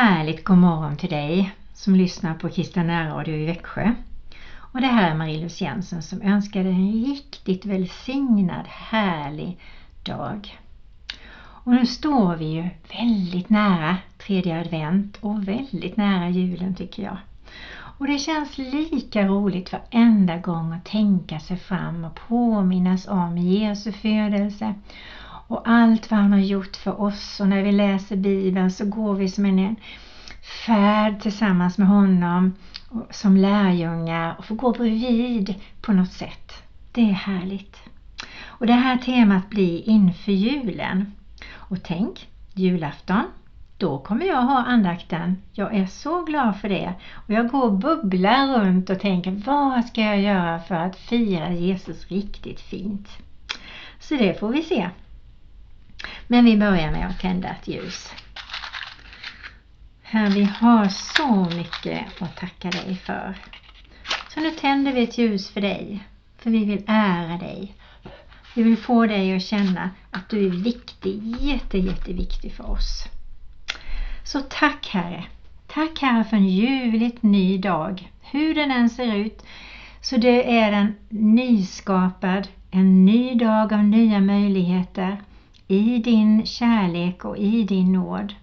Härligt god morgon till dig som lyssnar på Kristen Radio i Växjö. Och det här är Marie-Louise Jensen som önskar dig en riktigt välsignad, härlig dag. Och nu står vi ju väldigt nära tredje advent och väldigt nära julen tycker jag. Och det känns lika roligt varenda gång att tänka sig fram och påminnas om Jesu födelse och allt vad han har gjort för oss och när vi läser Bibeln så går vi som en färd tillsammans med honom som lärjungar och får gå bredvid på något sätt. Det är härligt. Och det här temat blir inför julen. Och tänk, julafton, då kommer jag ha andakten. Jag är så glad för det. Och jag går och bubblar runt och tänker, vad ska jag göra för att fira Jesus riktigt fint? Så det får vi se. Men vi börjar med att tända ett ljus. Herre, vi har så mycket att tacka dig för. Så nu tänder vi ett ljus för dig, för vi vill ära dig. Vi vill få dig att känna att du är viktig, jätte, jätteviktig för oss. Så tack Herre. Tack Herre för en ljuvligt ny dag. Hur den än ser ut så det är en nyskapad, en ny dag av nya möjligheter i din kärlek och i din nåd.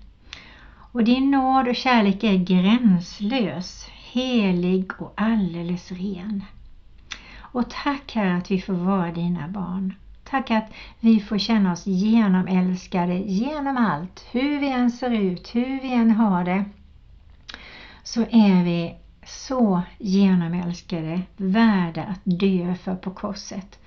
Och din nåd och kärlek är gränslös, helig och alldeles ren. Och tack Herre att vi får vara dina barn. Tack att vi får känna oss genomälskade genom allt. Hur vi än ser ut, hur vi än har det, så är vi så genomälskade, värda att dö för på korset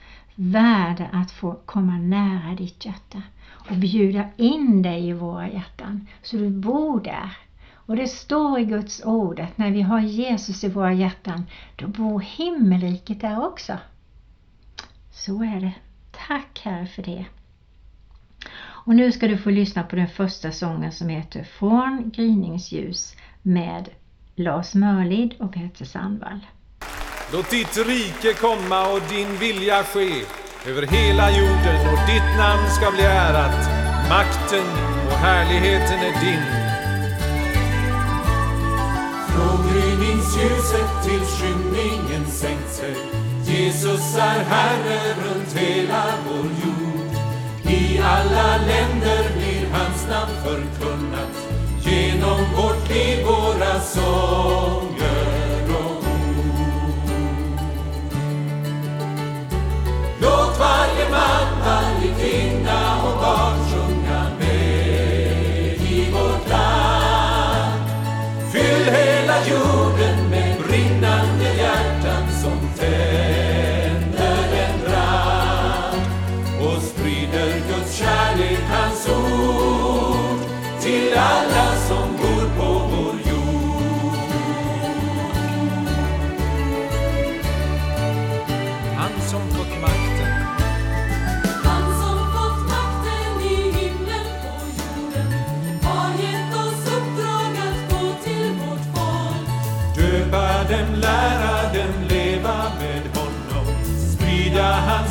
värde att få komma nära ditt hjärta och bjuda in dig i våra hjärtan så du bor där. Och det står i Guds ord att när vi har Jesus i våra hjärtan då bor himmelriket där också. Så är det. Tack Herre för det. Och nu ska du få lyssna på den första sången som heter Från gryningsljus med Lars Mörlid och Peter Sandvall. Låt ditt rike komma och din vilja ske över hela jorden och ditt namn ska bli ärat. Makten och härligheten är din. Från gryningsljuset till skymningen sänkt sig Jesus är Herre runt hela vår jord. I alla länder blir hans namn förkunnat genom vårt liv, våra sånger man,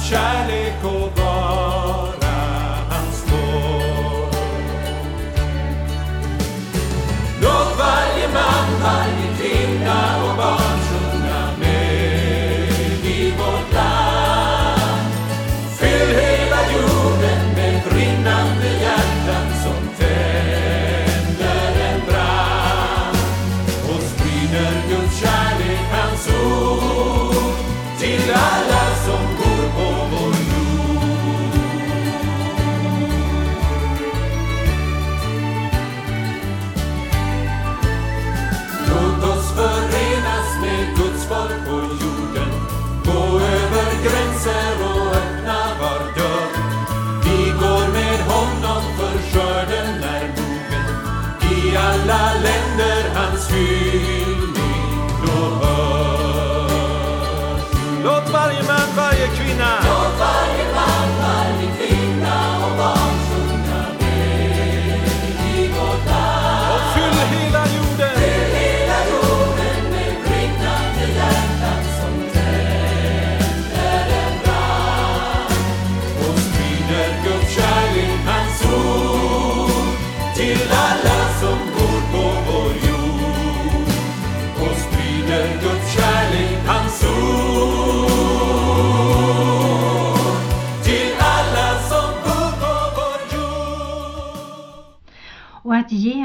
kärlek och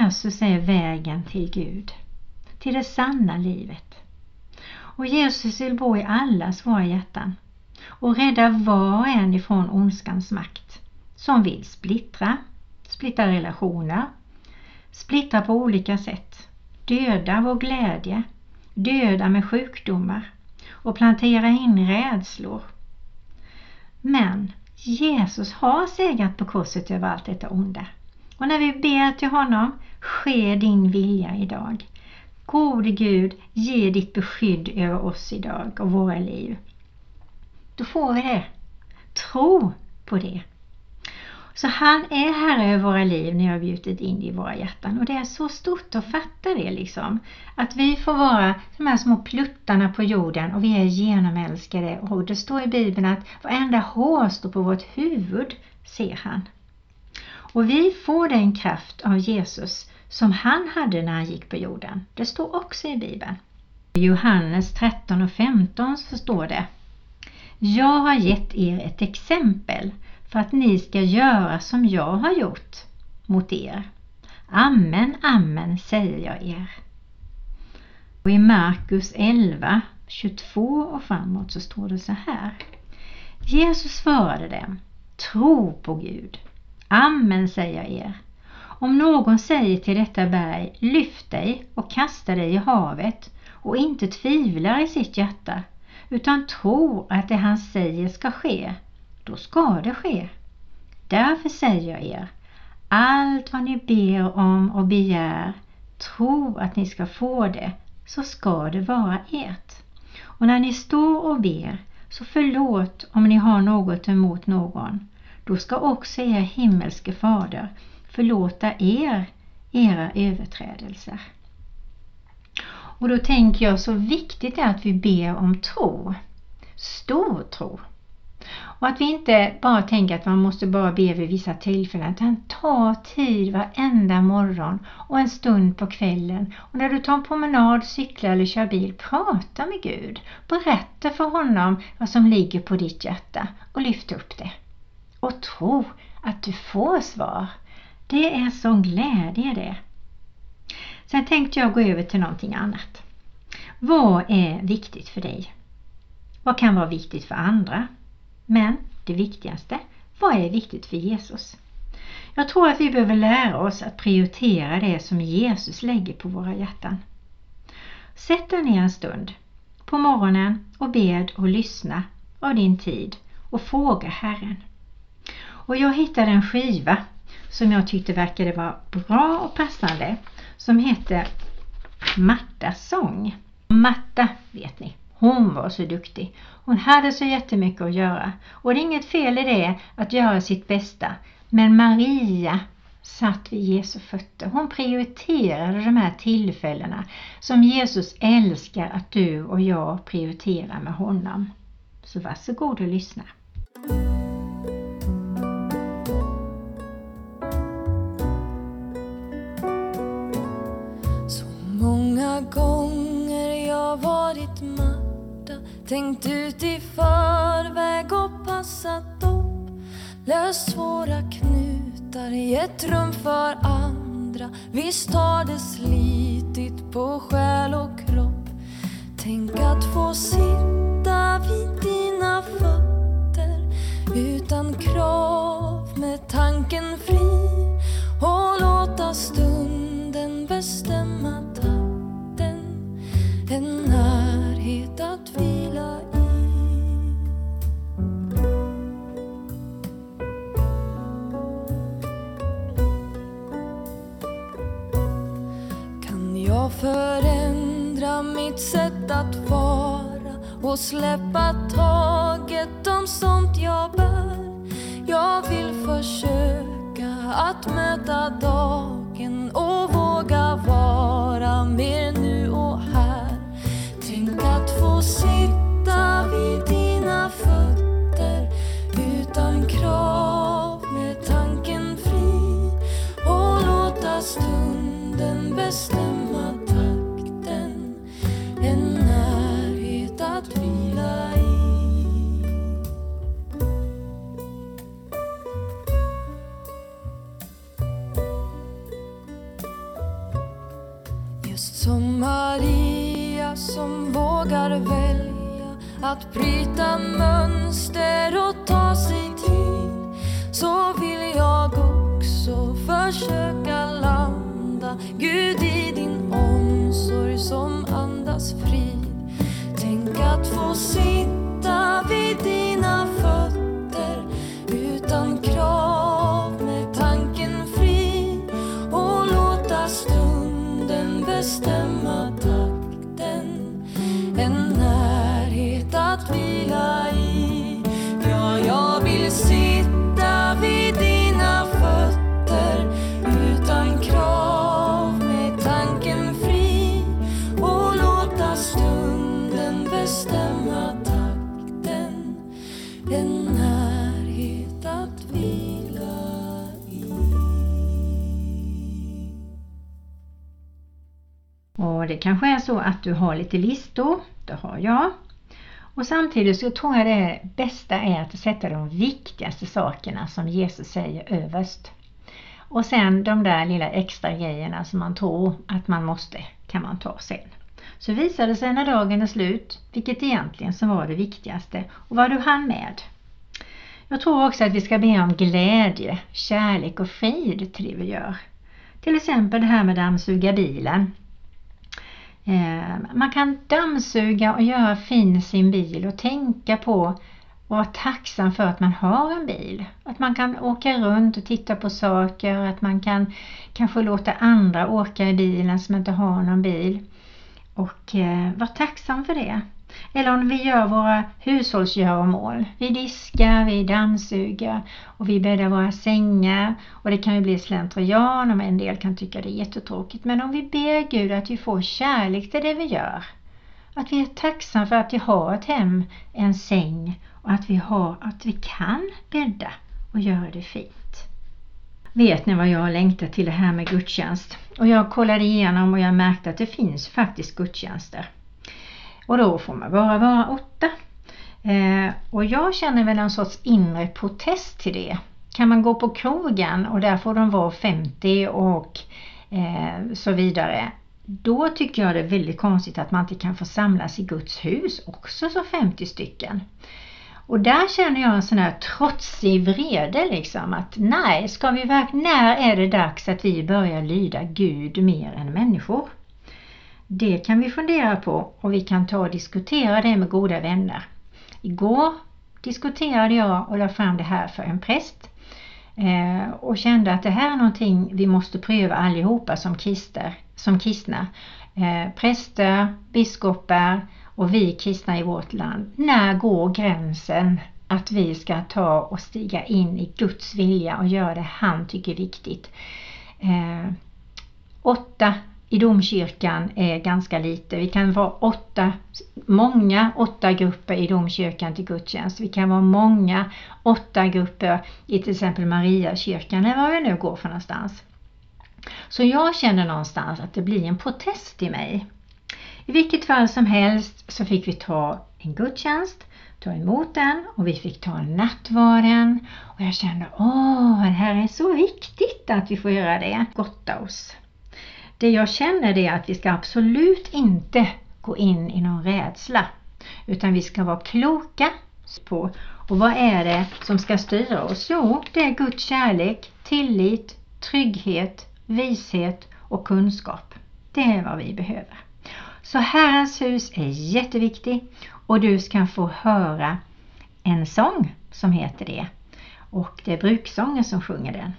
Jesus är vägen till Gud, till det sanna livet. Och Jesus vill bo i allas våra hjärtan och rädda var och en ifrån ondskans makt som vill splittra, splittra relationer, splittra på olika sätt, döda vår glädje, döda med sjukdomar och plantera in rädslor. Men Jesus har segrat på korset över allt detta onda. Och när vi ber till honom, ske din vilja idag. Gode Gud, ge ditt beskydd över oss idag och våra liv. Då får vi det. Tro på det. Så han är Herre över våra liv när jag har bjudit in det i våra hjärtan. Och det är så stort att fatta det liksom. Att vi får vara de här små pluttarna på jorden och vi är genomälskade. Och det står i Bibeln att varenda hår står på vårt huvud, ser han. Och vi får den kraft av Jesus som han hade när han gick på jorden. Det står också i Bibeln. I Johannes 13 och 15 så står det Jag har gett er ett exempel för att ni ska göra som jag har gjort mot er. Amen, amen säger jag er. Och i Markus 11, 22 och framåt så står det så här. Jesus svarade dem, tro på Gud. Amen säger jag er. Om någon säger till detta berg, lyft dig och kasta dig i havet och inte tvivlar i sitt hjärta, utan tror att det han säger ska ske, då ska det ske. Därför säger jag er, allt vad ni ber om och begär, tro att ni ska få det, så ska det vara ert. Och när ni står och ber, så förlåt om ni har något emot någon. Då ska också er himmelske fader förlåta er era överträdelser. Och då tänker jag så viktigt är att vi ber om tro. Stor tro. Och att vi inte bara tänker att man måste bara be vid vissa tillfällen utan ta tid varenda morgon och en stund på kvällen. Och när du tar en promenad, cyklar eller kör bil, prata med Gud. Berätta för honom vad som ligger på ditt hjärta och lyft upp det. Och tro att du får svar. Det är sån glädje det. Sen tänkte jag gå över till någonting annat. Vad är viktigt för dig? Vad kan vara viktigt för andra? Men det viktigaste, vad är viktigt för Jesus? Jag tror att vi behöver lära oss att prioritera det som Jesus lägger på våra hjärtan. Sätt dig ner en stund på morgonen och bed och lyssna av din tid och fråga Herren. Och jag hittade en skiva som jag tyckte verkade vara bra och passande som hette Martas sång. Marta vet ni, hon var så duktig. Hon hade så jättemycket att göra. Och det är inget fel i det att göra sitt bästa. Men Maria satt vid Jesu fötter. Hon prioriterade de här tillfällena som Jesus älskar att du och jag prioriterar med honom. Så varsågod och lyssna. Tänkt ut i förväg och passat upp. Löst svåra knutar, gett rum för andra. Visst har det slitit på själ och kropp. Tänk att få sitta så att du har lite listor, det har jag. Och samtidigt så tror jag det bästa är att sätta de viktigaste sakerna som Jesus säger överst. Och sen de där lilla extra grejerna som man tror att man måste kan man ta sen. Så visar det sig när dagen är slut vilket egentligen som var det viktigaste och vad du hann med. Jag tror också att vi ska be om glädje, kärlek och frid till det vi gör. Till exempel det här med dammsuga bilen. Eh, man kan dammsuga och göra fin sin bil och tänka på och vara tacksam för att man har en bil. Att man kan åka runt och titta på saker, att man kan kanske låta andra åka i bilen som inte har någon bil. Och eh, vara tacksam för det. Eller om vi gör våra hushållsgöromål. Vi diskar, vi dammsuger och vi bäddar våra sängar. Och det kan ju bli slentrian och en del kan tycka det är jättetråkigt. Men om vi ber Gud att vi får kärlek till det vi gör. Att vi är tacksamma för att vi har ett hem, en säng och att vi, har, att vi kan bädda och göra det fint. Vet ni vad jag längtar till det här med gudstjänst? Och jag kollade igenom och jag märkte att det finns faktiskt gudstjänster. Och då får man bara vara åtta. Eh, och jag känner väl en sorts inre protest till det. Kan man gå på krogen och där får de vara 50 och eh, så vidare. Då tycker jag det är väldigt konstigt att man inte kan få samlas i Guds hus också så 50 stycken. Och där känner jag en sån här trotsig vrede liksom att nej, ska vi verkligen, när är det dags att vi börjar lyda Gud mer än människor? Det kan vi fundera på och vi kan ta och diskutera det med goda vänner. Igår diskuterade jag och la fram det här för en präst eh, och kände att det här är någonting vi måste pröva allihopa som, krister, som kristna. Eh, präster, biskopar och vi kristna i vårt land. När går gränsen att vi ska ta och stiga in i Guds vilja och göra det han tycker är viktigt? Eh, åtta i domkyrkan är ganska lite. Vi kan vara åtta, många åtta grupper i domkyrkan till gudstjänst. Vi kan vara många åtta grupper i till exempel Mariakyrkan eller var vi nu går för någonstans. Så jag känner någonstans att det blir en protest i mig. I vilket fall som helst så fick vi ta en gudstjänst, ta emot den och vi fick ta nattvarden. Och jag kände, åh, det här är så viktigt att vi får göra det. Gotta oss. Det jag känner är att vi ska absolut inte gå in i någon rädsla. Utan vi ska vara kloka på och vad är det som ska styra oss? Jo, det är Guds kärlek, tillit, trygghet, vishet och kunskap. Det är vad vi behöver. Så Herrens hus är jätteviktigt och du ska få höra en sång som heter det. Och det är bruksången som sjunger den.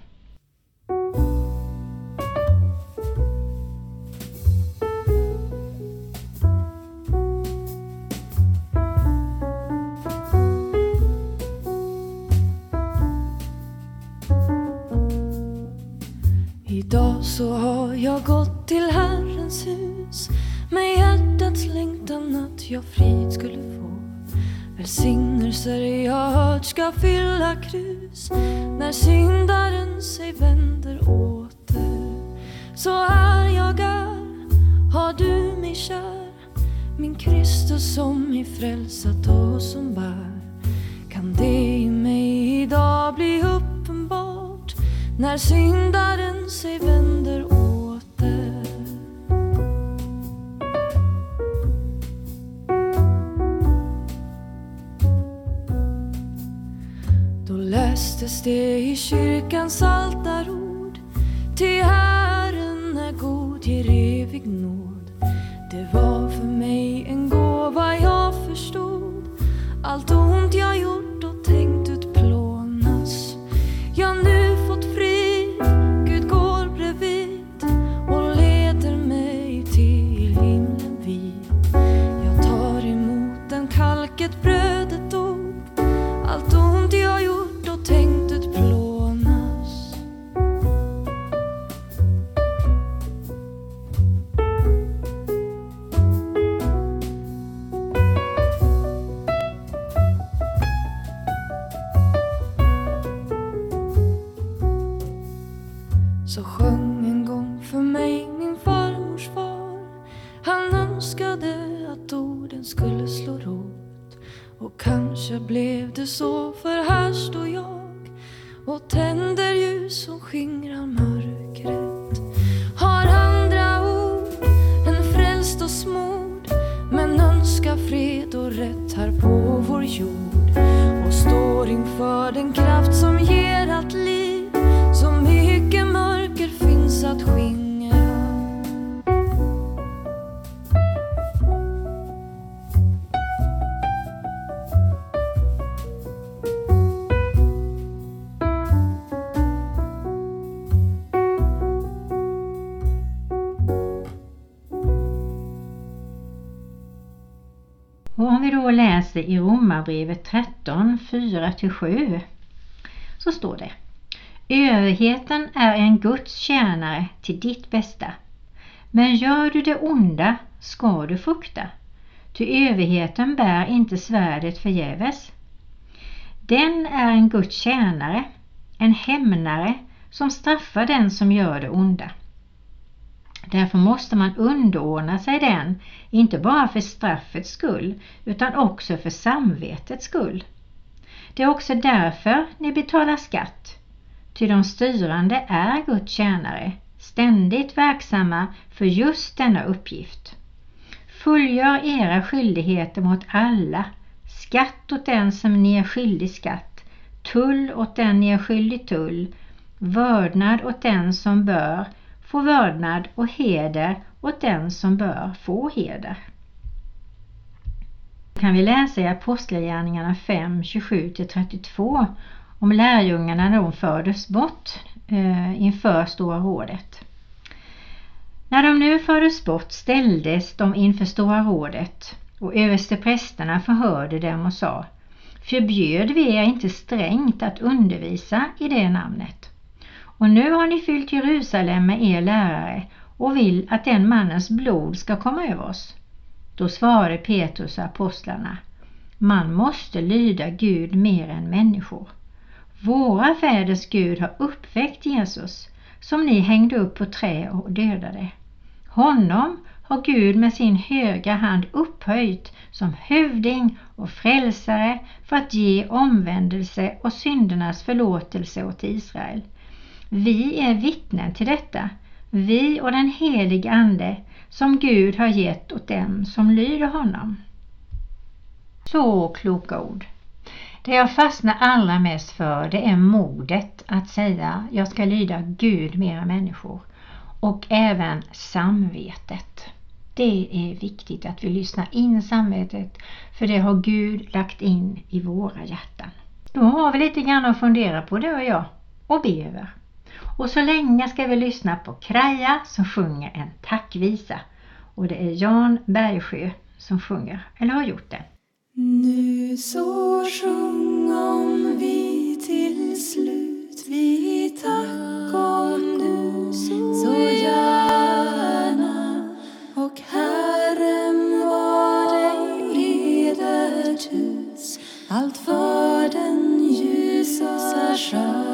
Idag så har jag gått till Herrens hus med hjärtats längtan att jag frid skulle få. Välsignelser jag hört ska fylla krus när syndaren sig vänder åter. Så här jag är, har du mig kär, min Kristus som mig frälsat och som bär. när syndaren sig vänder åter. Då lästes det i kyrkans altarord, till Herren är god, ger evig nåd. Det var för mig en gåva jag förstod, allt ont vår jord och står inför den kraft som ger allt liv. Så mycket mörker finns att skingra läser i Romarbrevet 13, 4-7 så står det Överheten är en Guds tjänare till ditt bästa. Men gör du det onda ska du frukta, ty överheten bär inte svärdet förgäves. Den är en Guds tjänare, en hämnare som straffar den som gör det onda. Därför måste man underordna sig den, inte bara för straffets skull, utan också för samvetets skull. Det är också därför ni betalar skatt, ty de styrande är Guds tjänare, ständigt verksamma för just denna uppgift. Fullgör era skyldigheter mot alla, skatt åt den som ni är skyldig skatt, tull åt den ni är skyldig tull, vördnad åt den som bör, få vördnad och heder åt den som bör få heder. kan vi läsa i Apostlagärningarna 5, 27-32 om lärjungarna när de fördes bort eh, inför Stora rådet. När de nu fördes bort ställdes de inför Stora rådet och översteprästerna förhörde dem och sa Förbjöd vi er inte strängt att undervisa i det namnet? Och nu har ni fyllt Jerusalem med er lärare och vill att den mannens blod ska komma över oss. Då svarade Petrus och apostlarna Man måste lyda Gud mer än människor. Våra fäders Gud har uppväckt Jesus som ni hängde upp på trä och dödade. Honom har Gud med sin högra hand upphöjt som hövding och frälsare för att ge omvändelse och syndernas förlåtelse åt Israel. Vi är vittnen till detta, vi och den helige Ande som Gud har gett åt dem som lyder honom. Så kloka ord. Det jag fastnar allra mest för det är modet att säga jag ska lyda Gud mera människor och även samvetet. Det är viktigt att vi lyssnar in samvetet för det har Gud lagt in i våra hjärtan. Då har vi lite grann att fundera på du och jag och be över. Och så länge ska vi lyssna på Kraja som sjunger en tackvisa. Och det är Jan Bergsjö som sjunger, eller har gjort det. Nu så sjungom vi till slut vi tackom nu så gärna och Herren var dig edert hus allt för den ljusa stjärna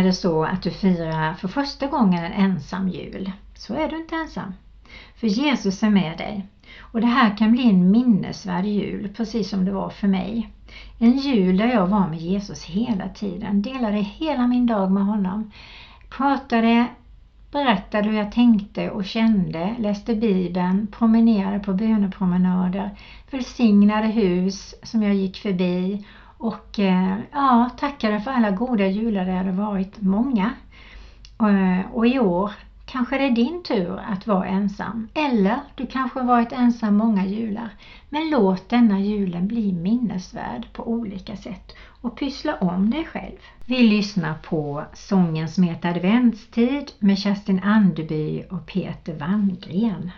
är det så att du firar för första gången en ensam jul så är du inte ensam. För Jesus är med dig. Och det här kan bli en minnesvärd jul, precis som det var för mig. En jul där jag var med Jesus hela tiden, delade hela min dag med honom. Pratade, berättade hur jag tänkte och kände, läste Bibeln, promenerade på bönepromenader, välsignade hus som jag gick förbi och eh, ja, tackade för alla goda jular det hade varit många. Eh, och i år kanske det är din tur att vara ensam. Eller du kanske har varit ensam många jular. Men låt denna julen bli minnesvärd på olika sätt och pyssla om dig själv. Vi lyssnar på sången som heter Adventstid med Kerstin Anderby och Peter Wanngren.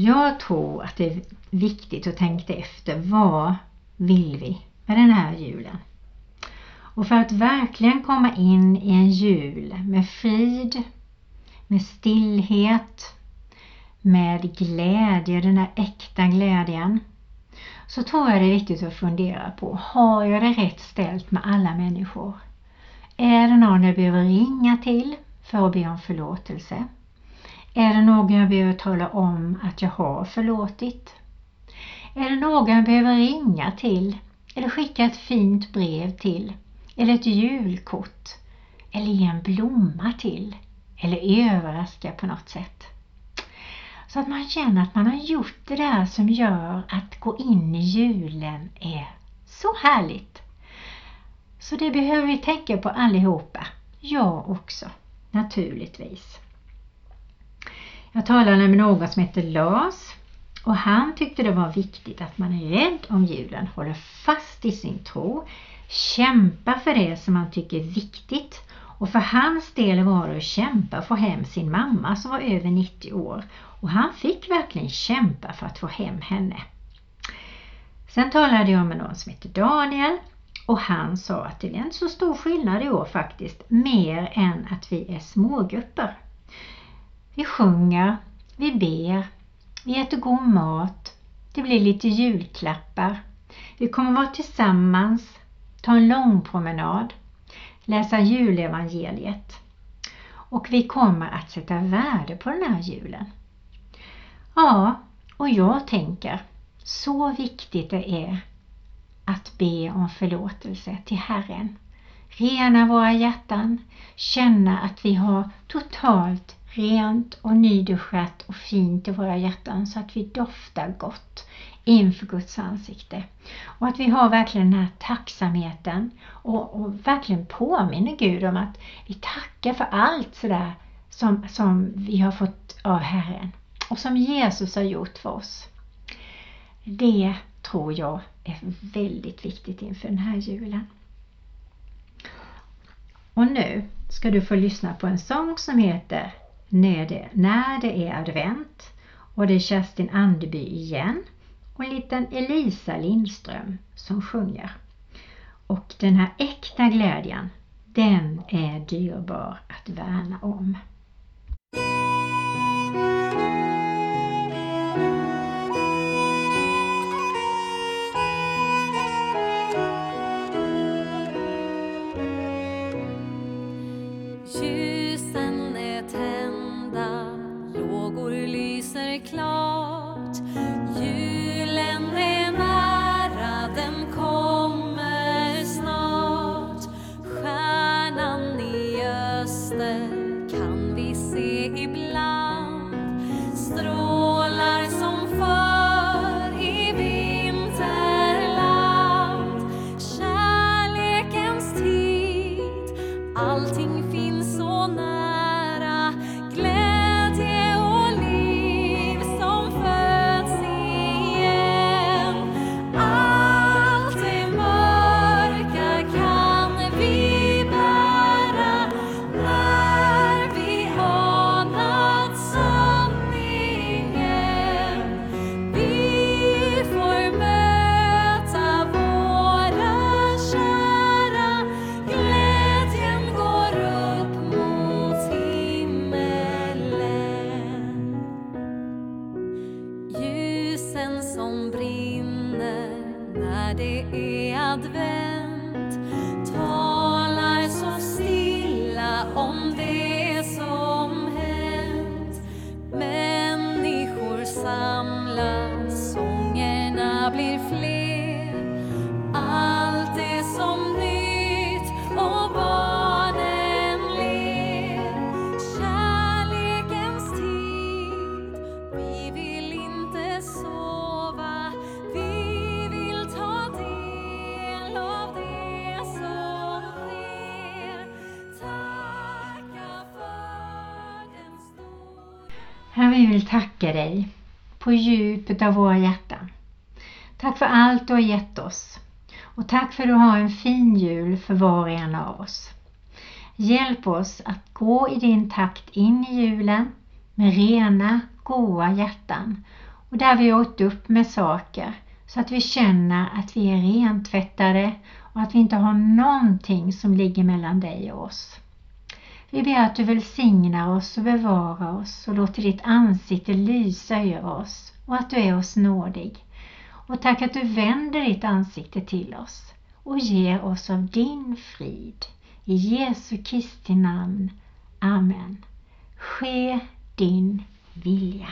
Jag tror att det är viktigt att tänka efter vad vill vi med den här julen? Och för att verkligen komma in i en jul med frid, med stillhet, med glädje, den där äkta glädjen, så tror jag det är viktigt att fundera på, har jag det rätt ställt med alla människor? Är det någon jag behöver ringa till för att be om förlåtelse? Är det någon jag behöver tala om att jag har förlåtit? Är det någon jag behöver ringa till? Eller skicka ett fint brev till? Eller ett julkort? Eller ge en blomma till? Eller överraska på något sätt? Så att man känner att man har gjort det där som gör att gå in i julen är så härligt. Så det behöver vi tänka på allihopa. Jag också, naturligtvis. Jag talade med någon som heter Lars och han tyckte det var viktigt att man är rädd om julen, håller fast i sin tro, kämpar för det som man tycker är viktigt. Och för hans del var det att kämpa och få hem sin mamma som var över 90 år. Och han fick verkligen kämpa för att få hem henne. Sen talade jag med någon som heter Daniel och han sa att det är inte så stor skillnad i år faktiskt, mer än att vi är smågrupper. Vi sjunger, vi ber, vi äter god mat, det blir lite julklappar. Vi kommer vara tillsammans, ta en lång promenad, läsa julevangeliet. Och vi kommer att sätta värde på den här julen. Ja, och jag tänker så viktigt det är att be om förlåtelse till Herren. Rena våra hjärtan, känna att vi har totalt rent och nyduschat och fint i våra hjärtan så att vi doftar gott inför Guds ansikte. Och att vi har verkligen den här tacksamheten och, och verkligen påminner Gud om att vi tackar för allt sådär som, som vi har fått av Herren och som Jesus har gjort för oss. Det tror jag är väldigt viktigt inför den här julen. Och nu ska du få lyssna på en sång som heter när det, när det är advent och det är Kerstin Andeby igen och en liten Elisa Lindström som sjunger. Och den här äkta glädjen, den är dyrbar att värna om. Herre, vi vill tacka dig på djupet av våra hjärtan. Tack för allt du har gett oss. Och tack för att du har en fin jul för var och en av oss. Hjälp oss att gå i din takt in i julen med rena, goa hjärtan och där vi har åkt upp med saker så att vi känner att vi är rentvättade och att vi inte har någonting som ligger mellan dig och oss. Vi ber att du välsignar oss och bevarar oss och låter ditt ansikte lysa över oss och att du är oss nådig. Och tack att du vänder ditt ansikte till oss och ger oss av din frid. I Jesu Kristi namn. Amen. Ske din vilja.